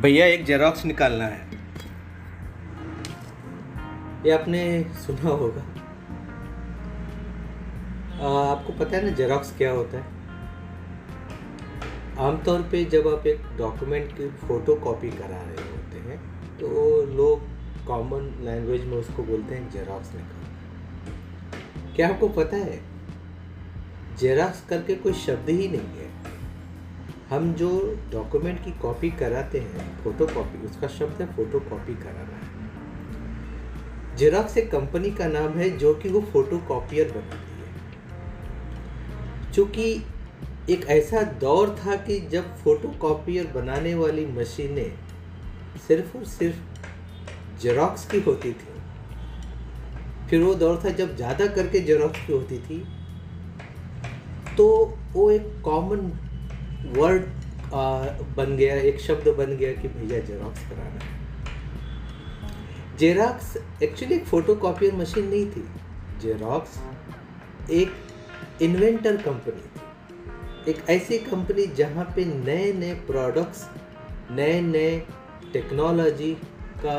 भैया एक जेरोक्स निकालना है। ये आपने सुना होगा। आ, आपको पता है ना जेरोक्स क्या होता है? आमतौर पे जब आप एक डॉक्यूमेंट की फ़ोटो कॉपी करा रहे होते हैं तो लोग कॉमन लैंग्वेज में उसको बोलते हैं जेरोक्स निकाल क्या आपको पता है? जेरोक्स करके कोई शब्द ही नहीं है। हम जो डॉक्यूमेंट की कॉपी कराते हैं फ़ोटो कॉपी उसका शब्द है फ़ोटो कॉपी कराना। है जेरोक्स एक कंपनी का नाम है जो कि वो फ़ोटो कॉपियर बनाती है। चूँकि एक ऐसा दौर था कि जब फ़ोटो कॉपियर बनाने वाली मशीनें सिर्फ़ और सिर्फ़ जेरोक्स की होती थी, फिर वो दौर था जब ज़्यादा करके जेरोक्स की होती थी तो वो एक कॉमन वर्ड बन गया, एक शब्द बन गया कि भैया जेरोक्स कराना है। जेरोक्स एक्चुअली एक फ़ोटो कॉपियर मशीन नहीं थी। जेरोक्स एक इन्वेंटर कंपनी थी। एक ऐसी कंपनी जहाँ पे नए नए प्रोडक्ट्स नए नए टेक्नोलॉजी का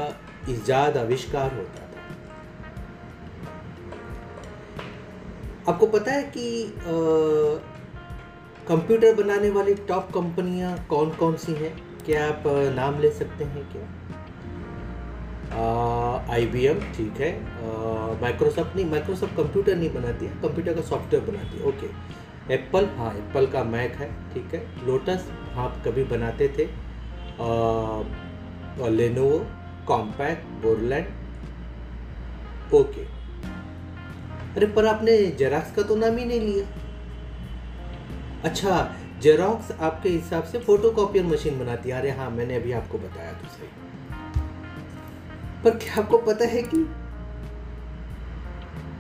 ईजाद आविष्कार होता था। आपको पता है कि कंप्यूटर बनाने वाली टॉप कंपनियाँ कौन कौन सी हैं? क्या आप नाम ले सकते हैं क्या? आई बी एम ठीक है। माइक्रोसॉफ्ट नहीं माइक्रोसॉफ्ट कंप्यूटर नहीं बनाती है, कंप्यूटर का सॉफ्टवेयर बनाती है, ओके। एप्पल हाँ एप्पल का मैक है, ठीक है। लोटस हाँ कभी बनाते थे। Lenovo Compaq Borland okay. अरे, पर आपने जेराक्स का तो नाम ही नहीं लिया। अच्छा जेरोक्स आपके हिसाब से फ़ोटो कॉपियर मशीन बनाती है। अरे हाँ मैंने अभी आपको बताया तो सही पर क्या आपको पता है कि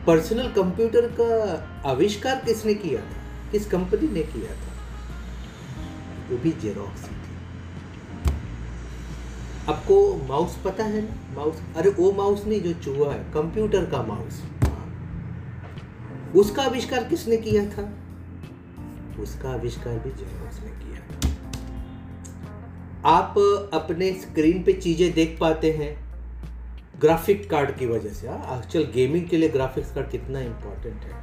पर्सनल कंप्यूटर का आविष्कार किसने किया था? किस कंपनी ने किया था? वो भी जेरोक्स ही थी। आपको माउस पता है ना? माउस अरे वो माउस नहीं जो चूहा है कंप्यूटर का माउस उसका आविष्कार किसने किया था? उसका आविष्कार भी जेरोक्स ने किया आप अपने स्क्रीन पे चीज़ें देख पाते हैं ग्राफिक कार्ड की वजह से। एक्चुअल हाँ, गेमिंग के लिए ग्राफिक्स कार्ड कितना इंपॉर्टेंट है।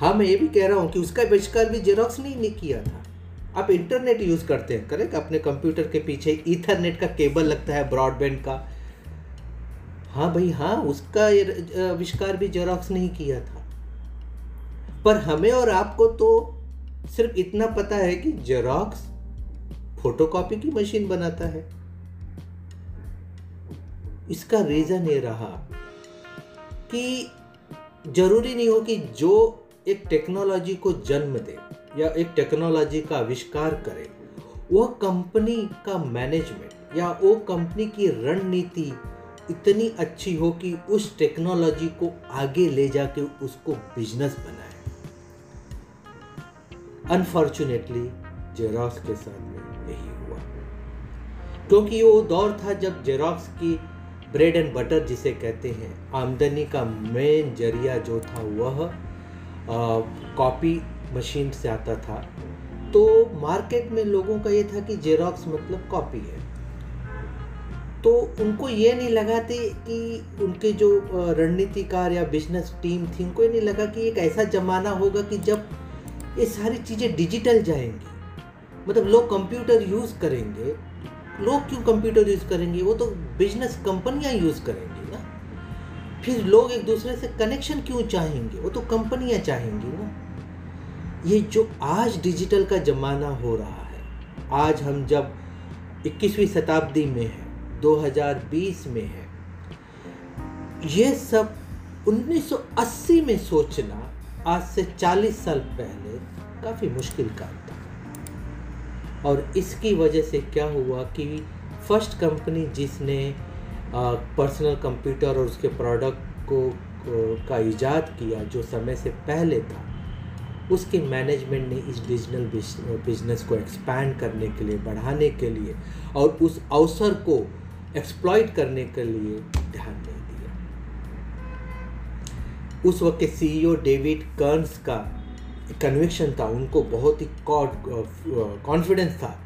हाँ मैं ये भी कह रहा हूँ कि उसका आविष्कार भी जेरोक्स नहीं, नहीं किया था। आप इंटरनेट यूज़ करते हैं करेक्ट अपने कंप्यूटर के पीछे ईथरनेट का केबल लगता है ब्रॉडबैंड का। हाँ भाई हाँ उसका आविष्कार भी जेरोक्स नहीं किया था। पर हमें और आपको तो सिर्फ़ इतना पता है कि जेरोक्स फोटोकॉपी की मशीन बनाता है। इसका रीजन ये रहा कि ज़रूरी नहीं हो कि जो एक टेक्नोलॉजी को जन्म दे या एक टेक्नोलॉजी का आविष्कार करे, वह कंपनी का मैनेजमेंट या वो कंपनी की रणनीति इतनी अच्छी हो कि उस टेक्नोलॉजी को आगे ले जाके उसको बिज़नेस बनाए। अनफॉर्चुनेटली जेरोक्स के साथ में यही हुआ। क्योंकि वो दौर था जब जेरोक्स की ब्रेड एंड बटर जिसे कहते हैं, आमदनी का मेन ज़रिया जो था वह कॉपी मशीन से आता था। तो मार्केट में लोगों का ये था कि जेरोक्स मतलब कॉपी है। तो उनको ये नहीं लगा थे कि उनके जो रणनीतिकार या बिज़नेस टीम थी, उनको ये नहीं लगा कि एक ऐसा जमाना होगा कि जब ये सारी चीज़ें डिजिटल जाएँगी। मतलब लोग कंप्यूटर यूज़ करेंगे। लोग क्यों कंप्यूटर यूज़ करेंगे? वो तो बिज़नेस कंपनियाँ यूज़ करेंगी ना। फिर लोग एक दूसरे से कनेक्शन क्यों चाहेंगे? वो तो कंपनियाँ चाहेंगी ना। ये जो आज डिजिटल का ज़माना हो रहा है, आज हम जब 21वीं शताब्दी में है 2020 में है, ये सब 1980 में सोचना आज से 40 साल पहले काफ़ी मुश्किल काम था। और इसकी वजह से क्या हुआ कि फ़र्स्ट कंपनी जिसने पर्सनल कंप्यूटर और उसके प्रोडक्ट को, का ईजाद किया, जो समय से पहले था, उसके मैनेजमेंट ने इस डिजिटल बिज़नेस को एक्सपैंड करने के लिए, बढ़ाने के लिए और उस अवसर को एक्सप्लॉइट करने के लिए ध्यान दिया। उस वक्त के सीईओ डेविड कर्न्स का कन्विक्शन था, उनको बहुत ही कॉन्फिडेंस था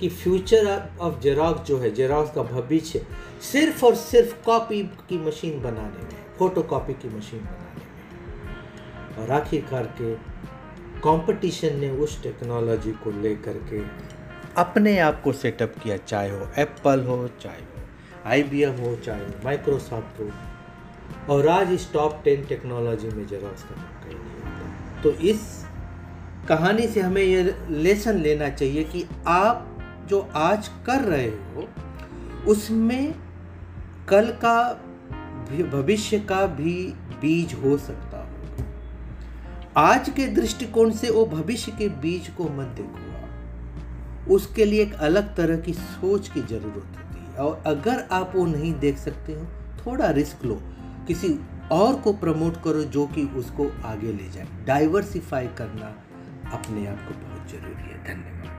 कि फ्यूचर ऑफ़ जेरोक्स जो है जेरोक्स का भविष्य सिर्फ़ और सिर्फ़ कॉपी की मशीन बनाने में फ़ोटो कॉपी की मशीन बनाने में और आखिरकार के कंपटीशन ने उस टेक्नोलॉजी को लेकर के अपने आप को सेटअप किया, चाहे हो एप्पल हो, चाहे हो आई हो, चाहे हो माइक्रोसॉफ्ट हो। और आज इस टॉप टेन टेक्नोलॉजी में जेरोक्स का मौका ही नहीं होता तो इस कहानी से हमें ये लेसन लेना चाहिए कि आप जो आज कर रहे हो, उसमें कल का भविष्य का भी बीज हो सकता होगा। आज के दृष्टिकोण से वो भविष्य के बीज को मत देखो उसके लिए एक अलग तरह की सोच की ज़रूरत होती है। और अगर आप वो नहीं देख सकते हो, थोड़ा रिस्क लो। किसी और को प्रमोट करो जो कि उसको आगे ले जाए। डाइवर्सिफाई करना अपने आप को बहुत ज़रूरी है। धन्यवाद।